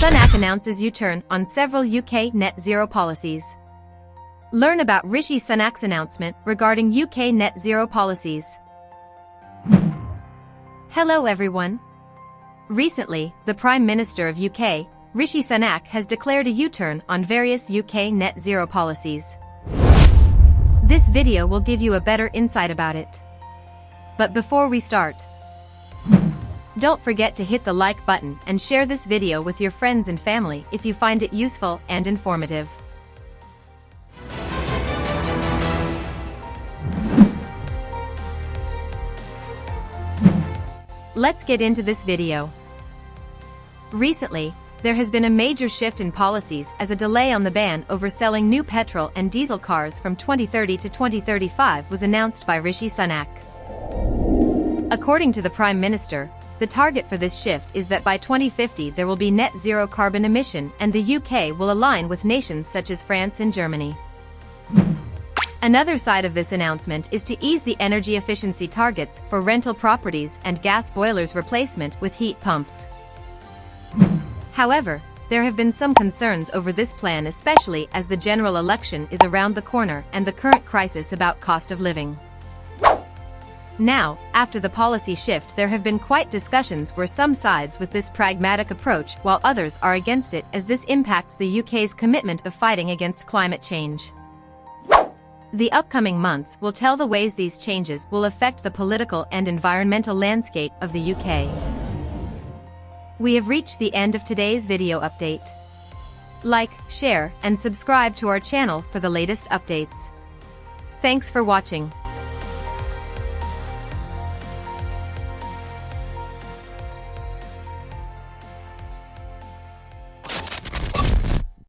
Sunak announces U-turn on several UK net zero policies. Learn about Rishi Sunak's announcement regarding UK net zero policies. Hello everyone. Recently, the Prime Minister of UK, Rishi Sunak has declared a U-turn on various UK net zero policies. This video will give you a better insight about it. But before we start, don't forget to hit the like button and share this video with your friends and family if you find it useful and informative. Let's get into this video. Recently, there has been a major shift in policies as a delay on the ban over selling new petrol and diesel cars from 2030 to 2035 was announced by Rishi Sunak. According to the Prime Minister, the target for this shift is that by 2050 there will be net zero carbon emission and the UK will align with nations such as France and Germany. Another side of this announcement is to ease the energy efficiency targets for rental properties and gas boilers replacement with heat pumps. However, there have been some concerns over this plan especially as the general election is around the corner and the current crisis about cost of living. Now, after the policy shift there have been quite discussions where some sides with this pragmatic approach while others are against it as this impacts the UK's commitment of fighting against climate change. The upcoming months will tell the ways these changes will affect the political and environmental landscape of the UK. We have reached the end of today's video update. Like, share, and subscribe to our channel for the latest updates. Thanks for watching.